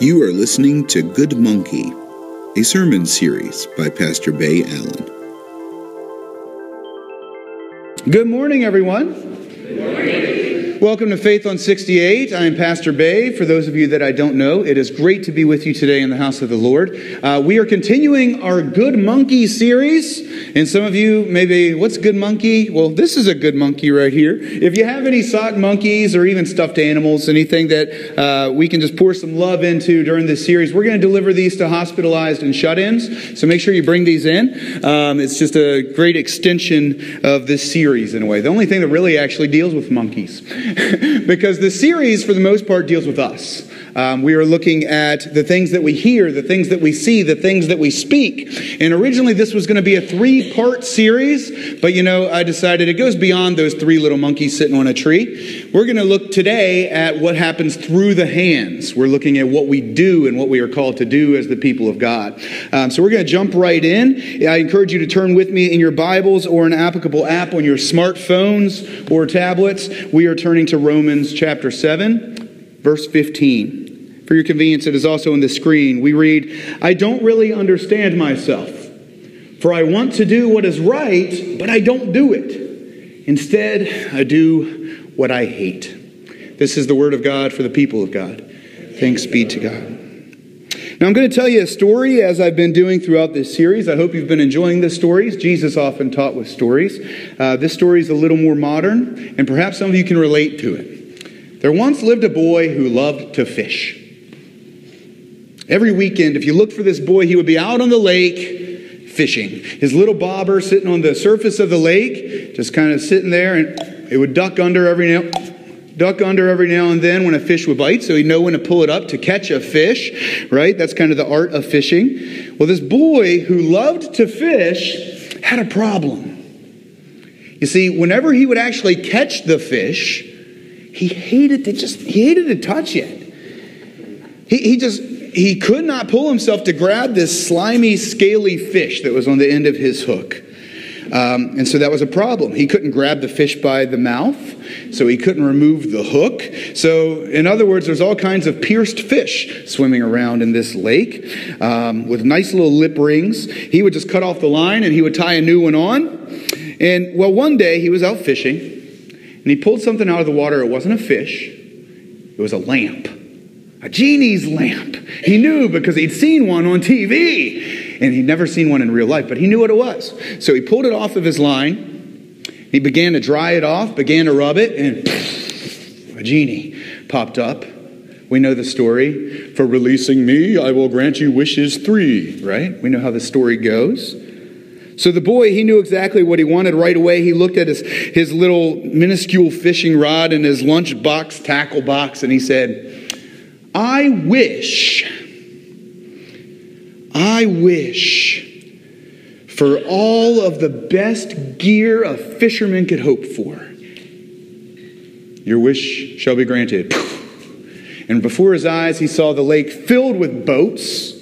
You are listening to Good Monkey, a sermon series by Pastor Bay Allen. Good morning, everyone. Good morning. Welcome to Faith on 68. I'm Pastor Bay. For those of you that I don't know, it is great to be with you today in the house of the Lord. Uh, we are continuing our Good Monkey series. And some of you maybe, what's Good Monkey? Well, this is a good monkey right here. If you have any sock monkeys or even stuffed animals, anything that uh, we can just pour some love into during this series, we're going to deliver these to hospitalized and shut ins. So make sure you bring these in. Um, it's just a great extension of this series in a way. The only thing that really actually deals with monkeys. because the series, for the most part, deals with us. Um, we are looking at the things that we hear, the things that we see, the things that we speak. And originally, this was going to be a three part series, but you know, I decided it goes beyond those three little monkeys sitting on a tree. We're going to look today at what happens through the hands. We're looking at what we do and what we are called to do as the people of God. Um, so we're going to jump right in. I encourage you to turn with me in your Bibles or an applicable app on your smartphones or tablets. We are turning to Romans chapter 7, verse 15. For your convenience, it is also in the screen. We read, I don't really understand myself, for I want to do what is right, but I don't do it. Instead, I do what I hate. This is the word of God for the people of God. Thanks be to God. Now, I'm going to tell you a story as I've been doing throughout this series. I hope you've been enjoying the stories. Jesus often taught with stories. Uh, this story is a little more modern, and perhaps some of you can relate to it. There once lived a boy who loved to fish. Every weekend, if you looked for this boy, he would be out on the lake fishing. His little bobber sitting on the surface of the lake, just kind of sitting there, and it would duck under every now duck under every now and then when a fish would bite, so he'd know when to pull it up to catch a fish, right? That's kind of the art of fishing. Well, this boy who loved to fish had a problem. You see, whenever he would actually catch the fish, he hated to just he hated to touch it. He, he just he could not pull himself to grab this slimy, scaly fish that was on the end of his hook. Um, and so that was a problem. He couldn't grab the fish by the mouth, so he couldn't remove the hook. So, in other words, there's all kinds of pierced fish swimming around in this lake um, with nice little lip rings. He would just cut off the line and he would tie a new one on. And, well, one day he was out fishing and he pulled something out of the water. It wasn't a fish, it was a lamp. A genie's lamp. He knew because he'd seen one on TV and he'd never seen one in real life, but he knew what it was. So he pulled it off of his line. He began to dry it off, began to rub it, and a genie popped up. We know the story. For releasing me, I will grant you wishes three, right? We know how the story goes. So the boy, he knew exactly what he wanted right away. He looked at his, his little minuscule fishing rod and his lunch box, tackle box, and he said, I wish I wish for all of the best gear a fisherman could hope for. Your wish shall be granted. And before his eyes, he saw the lake filled with boats.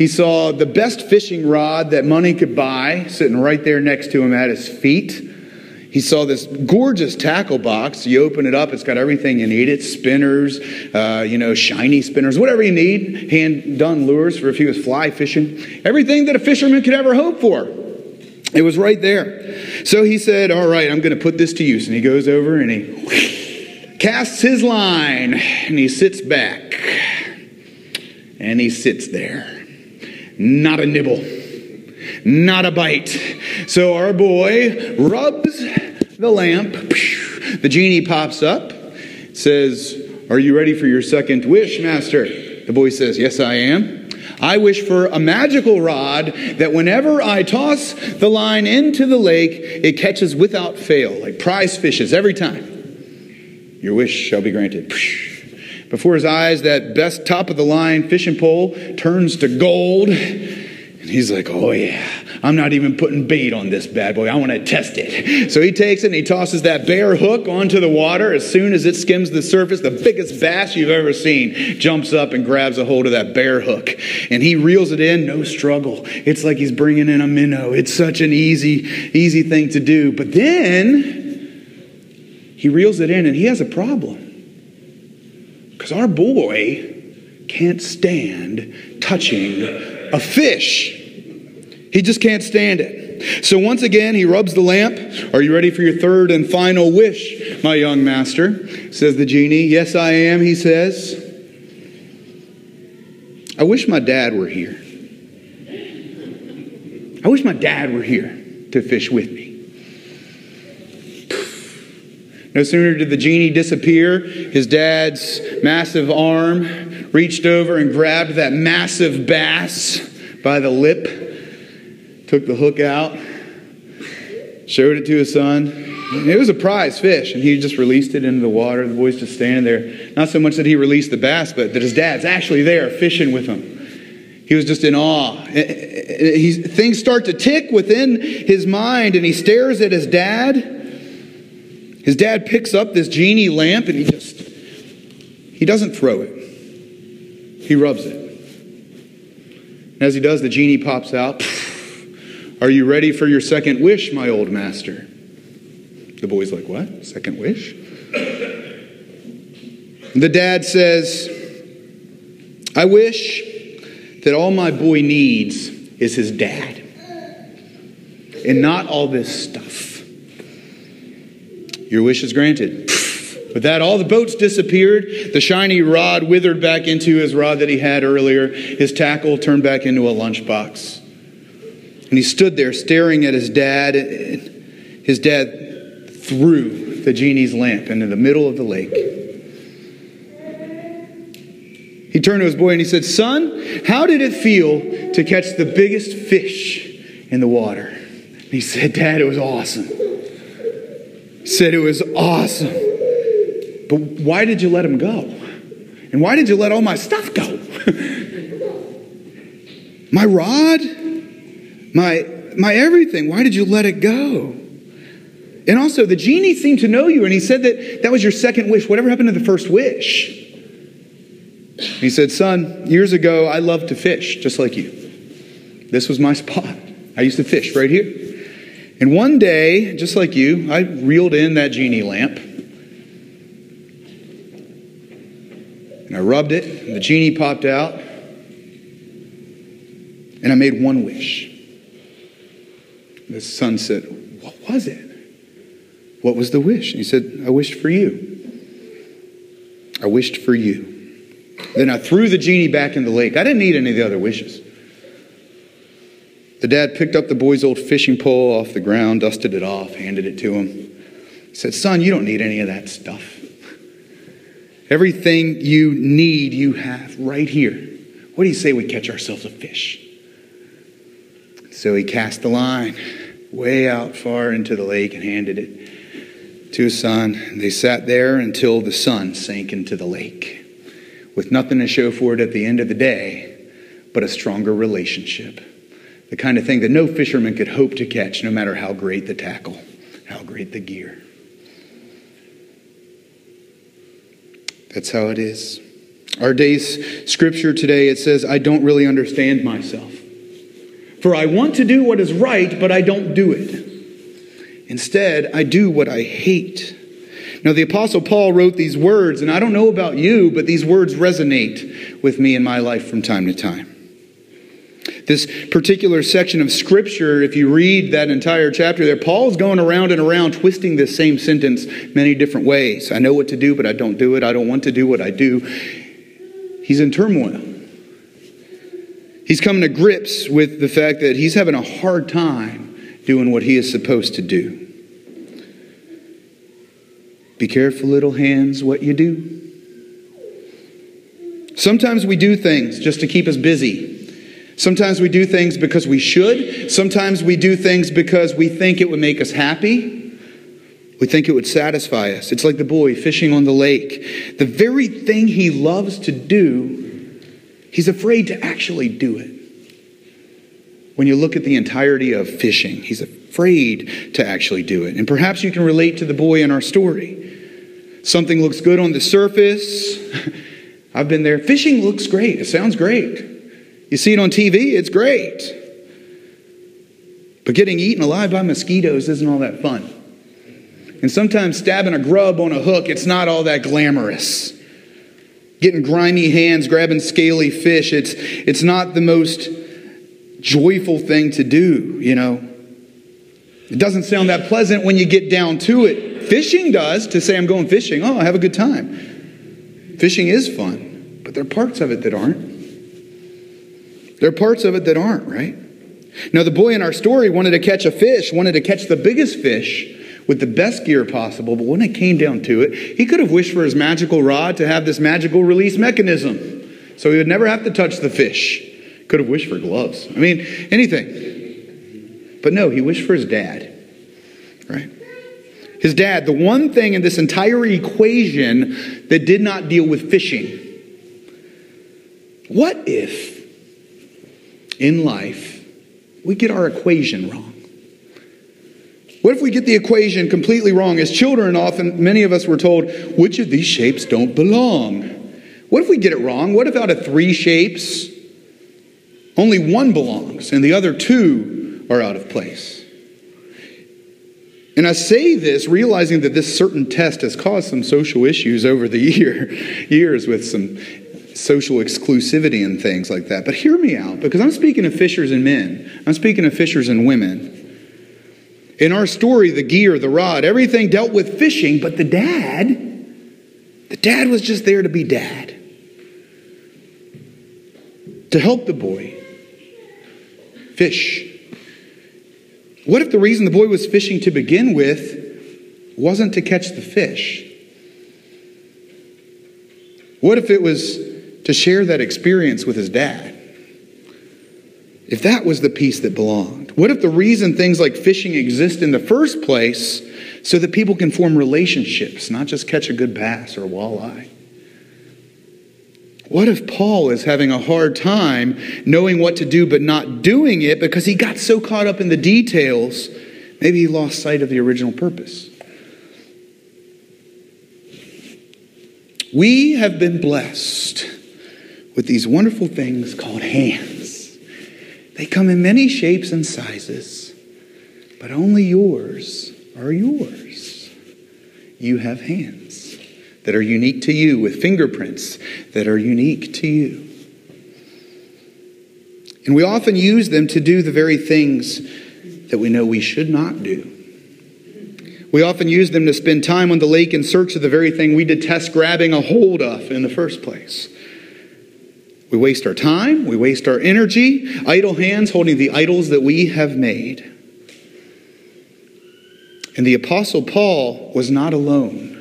He saw the best fishing rod that money could buy sitting right there next to him at his feet. He saw this gorgeous tackle box. You open it up, it's got everything you need. It's spinners, uh, you know, shiny spinners, whatever you need. Hand done lures for if he was fly fishing. Everything that a fisherman could ever hope for. It was right there. So he said, All right, I'm going to put this to use. And he goes over and he casts his line and he sits back. And he sits there. Not a nibble, not a bite. So our boy rubs the lamp. The genie pops up, says, Are you ready for your second wish, master? The boy says, Yes, I am. I wish for a magical rod that whenever I toss the line into the lake, it catches without fail, like prize fishes every time. Your wish shall be granted. Before his eyes, that best top of the line fishing pole turns to gold. And he's like, Oh, yeah, I'm not even putting bait on this bad boy. I want to test it. So he takes it and he tosses that bare hook onto the water. As soon as it skims the surface, the biggest bass you've ever seen jumps up and grabs a hold of that bare hook. And he reels it in, no struggle. It's like he's bringing in a minnow. It's such an easy, easy thing to do. But then he reels it in and he has a problem. Because our boy can't stand touching a fish. He just can't stand it. So once again, he rubs the lamp. Are you ready for your third and final wish, my young master? Says the genie. Yes, I am, he says. I wish my dad were here. I wish my dad were here to fish with me. No sooner did the genie disappear, his dad's massive arm reached over and grabbed that massive bass by the lip, took the hook out, showed it to his son. It was a prize fish, and he just released it into the water. The boy's just standing there. Not so much that he released the bass, but that his dad's actually there fishing with him. He was just in awe. Eh, eh, eh, he, things start to tick within his mind, and he stares at his dad his dad picks up this genie lamp and he just, he doesn't throw it, he rubs it. And as he does, the genie pops out. Are you ready for your second wish, my old master? The boy's like, What? Second wish? The dad says, I wish that all my boy needs is his dad and not all this stuff. Your wish is granted. With that, all the boats disappeared. The shiny rod withered back into his rod that he had earlier. His tackle turned back into a lunchbox. And he stood there staring at his dad. His dad threw the genie's lamp into the middle of the lake. He turned to his boy and he said, Son, how did it feel to catch the biggest fish in the water? And he said, Dad, it was awesome said it was awesome. But why did you let him go? And why did you let all my stuff go? my rod? My my everything. Why did you let it go? And also, the genie seemed to know you, and he said that that was your second wish. Whatever happened to the first wish? He said, Son, years ago, I loved to fish, just like you. This was my spot. I used to fish right here. And one day, just like you, I reeled in that genie lamp. And I rubbed it, and the genie popped out. And I made one wish. The son said, What was it? What was the wish? And he said, I wished for you. I wished for you. Then I threw the genie back in the lake. I didn't need any of the other wishes. The dad picked up the boy's old fishing pole off the ground, dusted it off, handed it to him. He said, Son, you don't need any of that stuff. Everything you need, you have right here. What do you say we catch ourselves a fish? So he cast the line way out far into the lake and handed it to his son. They sat there until the sun sank into the lake, with nothing to show for it at the end of the day but a stronger relationship the kind of thing that no fisherman could hope to catch, no matter how great the tackle, how great the gear. That's how it is. Our day's scripture today, it says, I don't really understand myself. For I want to do what is right, but I don't do it. Instead, I do what I hate. Now, the Apostle Paul wrote these words, and I don't know about you, but these words resonate with me in my life from time to time. This particular section of scripture, if you read that entire chapter there, Paul's going around and around twisting this same sentence many different ways. I know what to do, but I don't do it. I don't want to do what I do. He's in turmoil. He's coming to grips with the fact that he's having a hard time doing what he is supposed to do. Be careful, little hands, what you do. Sometimes we do things just to keep us busy. Sometimes we do things because we should. Sometimes we do things because we think it would make us happy. We think it would satisfy us. It's like the boy fishing on the lake. The very thing he loves to do, he's afraid to actually do it. When you look at the entirety of fishing, he's afraid to actually do it. And perhaps you can relate to the boy in our story. Something looks good on the surface. I've been there. Fishing looks great. It sounds great. You see it on TV, it's great. But getting eaten alive by mosquitoes isn't all that fun. And sometimes stabbing a grub on a hook, it's not all that glamorous. Getting grimy hands, grabbing scaly fish, it's, it's not the most joyful thing to do, you know. It doesn't sound that pleasant when you get down to it. Fishing does, to say I'm going fishing. Oh, I have a good time. Fishing is fun, but there are parts of it that aren't. There are parts of it that aren't, right? Now, the boy in our story wanted to catch a fish, wanted to catch the biggest fish with the best gear possible, but when it came down to it, he could have wished for his magical rod to have this magical release mechanism so he would never have to touch the fish. Could have wished for gloves. I mean, anything. But no, he wished for his dad, right? His dad, the one thing in this entire equation that did not deal with fishing. What if in life we get our equation wrong. What if we get the equation completely wrong? As children, often many of us were told, which of these shapes don't belong? What if we get it wrong? What if out of three shapes, only one belongs and the other two are out of place? And I say this realizing that this certain test has caused some social issues over the year, years with some social exclusivity and things like that. But hear me out, because I'm speaking of fishers and men, I'm speaking of fishers and women. In our story, the gear, the rod, everything dealt with fishing, but the dad, the dad was just there to be dad, to help the boy fish. What if the reason the boy was fishing to begin with wasn't to catch the fish? What if it was to share that experience with his dad. If that was the piece that belonged, what if the reason things like fishing exist in the first place so that people can form relationships, not just catch a good bass or a walleye? What if Paul is having a hard time knowing what to do but not doing it because he got so caught up in the details, maybe he lost sight of the original purpose? We have been blessed with these wonderful things called hands. They come in many shapes and sizes, but only yours are yours. You have hands that are unique to you, with fingerprints that are unique to you. And we often use them to do the very things that we know we should not do. We often use them to spend time on the lake in search of the very thing we detest grabbing a hold of in the first place. We waste our time, we waste our energy, idle hands holding the idols that we have made. And the Apostle Paul was not alone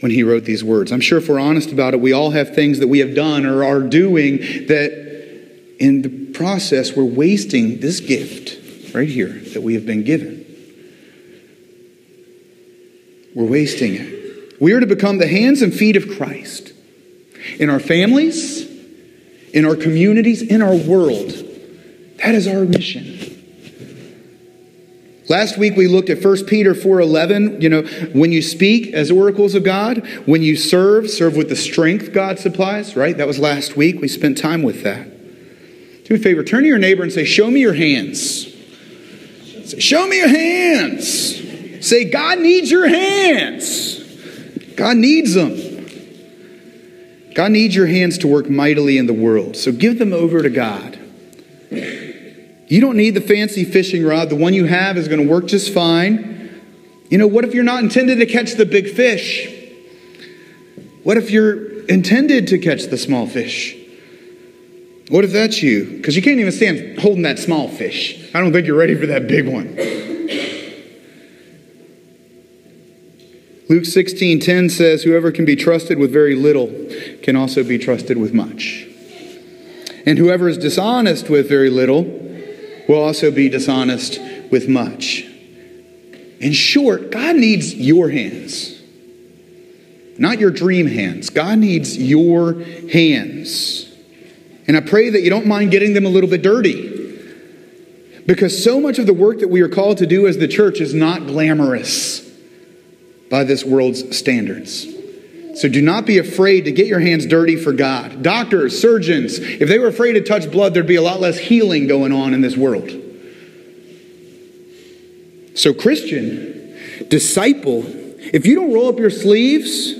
when he wrote these words. I'm sure if we're honest about it, we all have things that we have done or are doing that in the process we're wasting this gift right here that we have been given. We're wasting it. We are to become the hands and feet of Christ in our families, in our communities, in our world. That is our mission. Last week we looked at 1 Peter 4:11, you know, when you speak as oracles of God, when you serve, serve with the strength God supplies, right? That was last week. We spent time with that. Do me a favor, turn to your neighbor and say, "Show me your hands." Say, "Show me your hands." Say, "God needs your hands." God needs them. God needs your hands to work mightily in the world, so give them over to God. You don't need the fancy fishing rod. The one you have is going to work just fine. You know, what if you're not intended to catch the big fish? What if you're intended to catch the small fish? What if that's you? Because you can't even stand holding that small fish. I don't think you're ready for that big one. Luke 16:10 says, "Whoever can be trusted with very little can also be trusted with much. And whoever is dishonest with very little will also be dishonest with much." In short, God needs your hands. Not your dream hands. God needs your hands. And I pray that you don't mind getting them a little bit dirty. Because so much of the work that we are called to do as the church is not glamorous by this world's standards. So do not be afraid to get your hands dirty for God. Doctors, surgeons, if they were afraid to touch blood, there'd be a lot less healing going on in this world. So, Christian, disciple, if you don't roll up your sleeves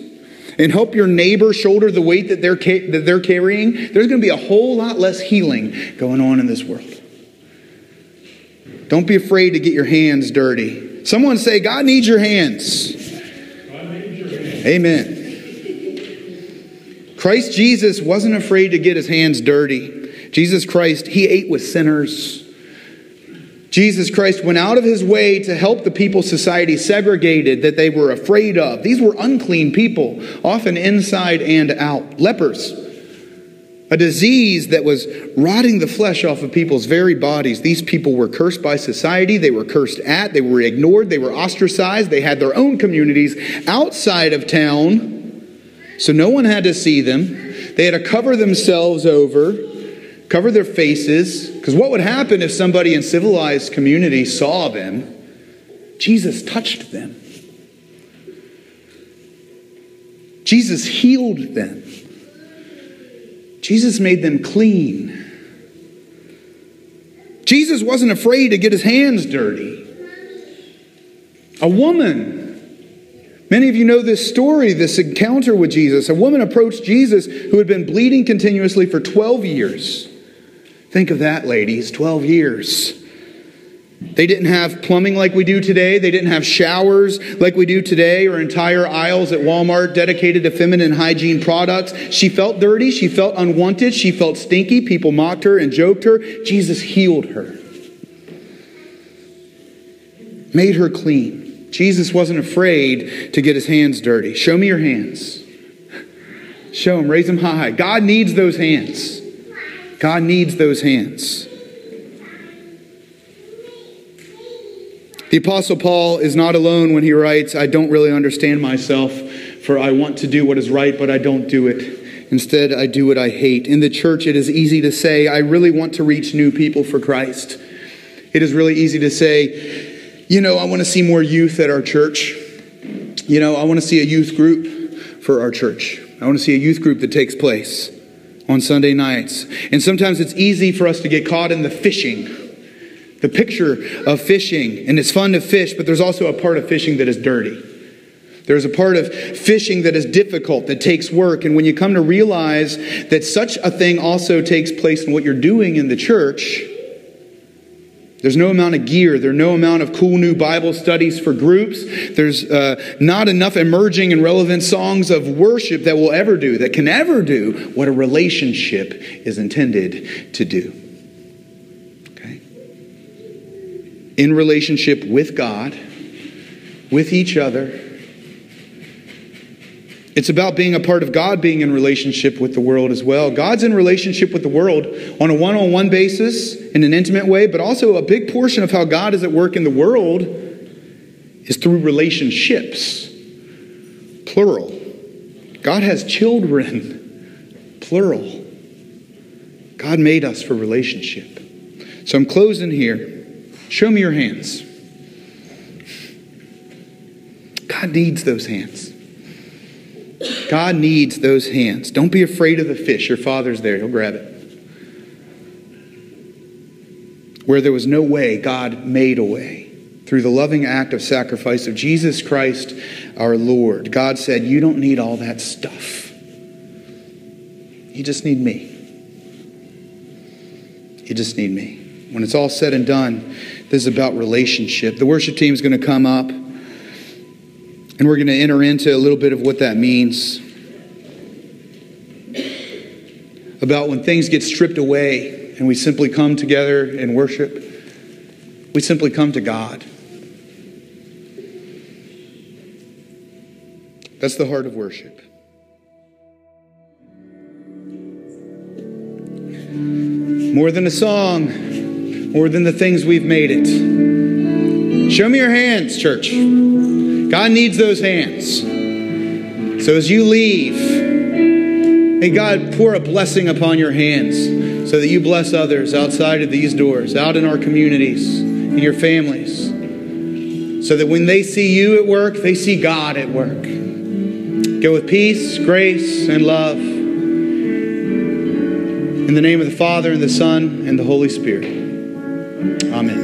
and help your neighbor shoulder the weight that they're, that they're carrying, there's going to be a whole lot less healing going on in this world. Don't be afraid to get your hands dirty. Someone say, God needs your hands. Needs your hands. Amen. Christ Jesus wasn't afraid to get his hands dirty. Jesus Christ, he ate with sinners. Jesus Christ went out of his way to help the people society segregated that they were afraid of. These were unclean people, often inside and out. Lepers, a disease that was rotting the flesh off of people's very bodies. These people were cursed by society, they were cursed at, they were ignored, they were ostracized, they had their own communities outside of town, so no one had to see them. They had to cover themselves over cover their faces, because what would happen if somebody in civilized community saw them? Jesus touched them. Jesus healed them. Jesus made them clean. Jesus wasn't afraid to get his hands dirty. A woman Many of you know this story, this encounter with Jesus. A woman approached Jesus who had been bleeding continuously for 12 years. Think of that, ladies 12 years. They didn't have plumbing like we do today. They didn't have showers like we do today or entire aisles at Walmart dedicated to feminine hygiene products. She felt dirty. She felt unwanted. She felt stinky. People mocked her and joked her. Jesus healed her, made her clean. Jesus wasn't afraid to get his hands dirty. Show me your hands. Show them, raise them high. God needs those hands. God needs those hands. The Apostle Paul is not alone when he writes, I don't really understand myself, for I want to do what is right, but I don't do it. Instead, I do what I hate. In the church, it is easy to say, I really want to reach new people for Christ. It is really easy to say, you know, I want to see more youth at our church. You know, I want to see a youth group for our church. I want to see a youth group that takes place on Sunday nights. And sometimes it's easy for us to get caught in the fishing, the picture of fishing. And it's fun to fish, but there's also a part of fishing that is dirty. There's a part of fishing that is difficult, that takes work. And when you come to realize that such a thing also takes place in what you're doing in the church, there's no amount of gear. There's no amount of cool new Bible studies for groups. There's uh, not enough emerging and relevant songs of worship that will ever do, that can ever do what a relationship is intended to do. Okay? In relationship with God, with each other, it's about being a part of God being in relationship with the world as well. God's in relationship with the world on a one on one basis in an intimate way, but also a big portion of how God is at work in the world is through relationships. Plural. God has children. Plural. God made us for relationship. So I'm closing here. Show me your hands. God needs those hands. God needs those hands. Don't be afraid of the fish. Your father's there, he'll grab it. Where there was no way, God made a way. Through the loving act of sacrifice of Jesus Christ our Lord, God said, You don't need all that stuff. You just need me. You just need me. When it's all said and done, this is about relationship. The worship team is going to come up. And we're going to enter into a little bit of what that means. About when things get stripped away and we simply come together and worship, we simply come to God. That's the heart of worship. More than a song, more than the things we've made it. Show me your hands, church. God needs those hands. So as you leave, may God pour a blessing upon your hands so that you bless others outside of these doors, out in our communities, in your families, so that when they see you at work, they see God at work. Go with peace, grace, and love. In the name of the Father, and the Son, and the Holy Spirit. Amen.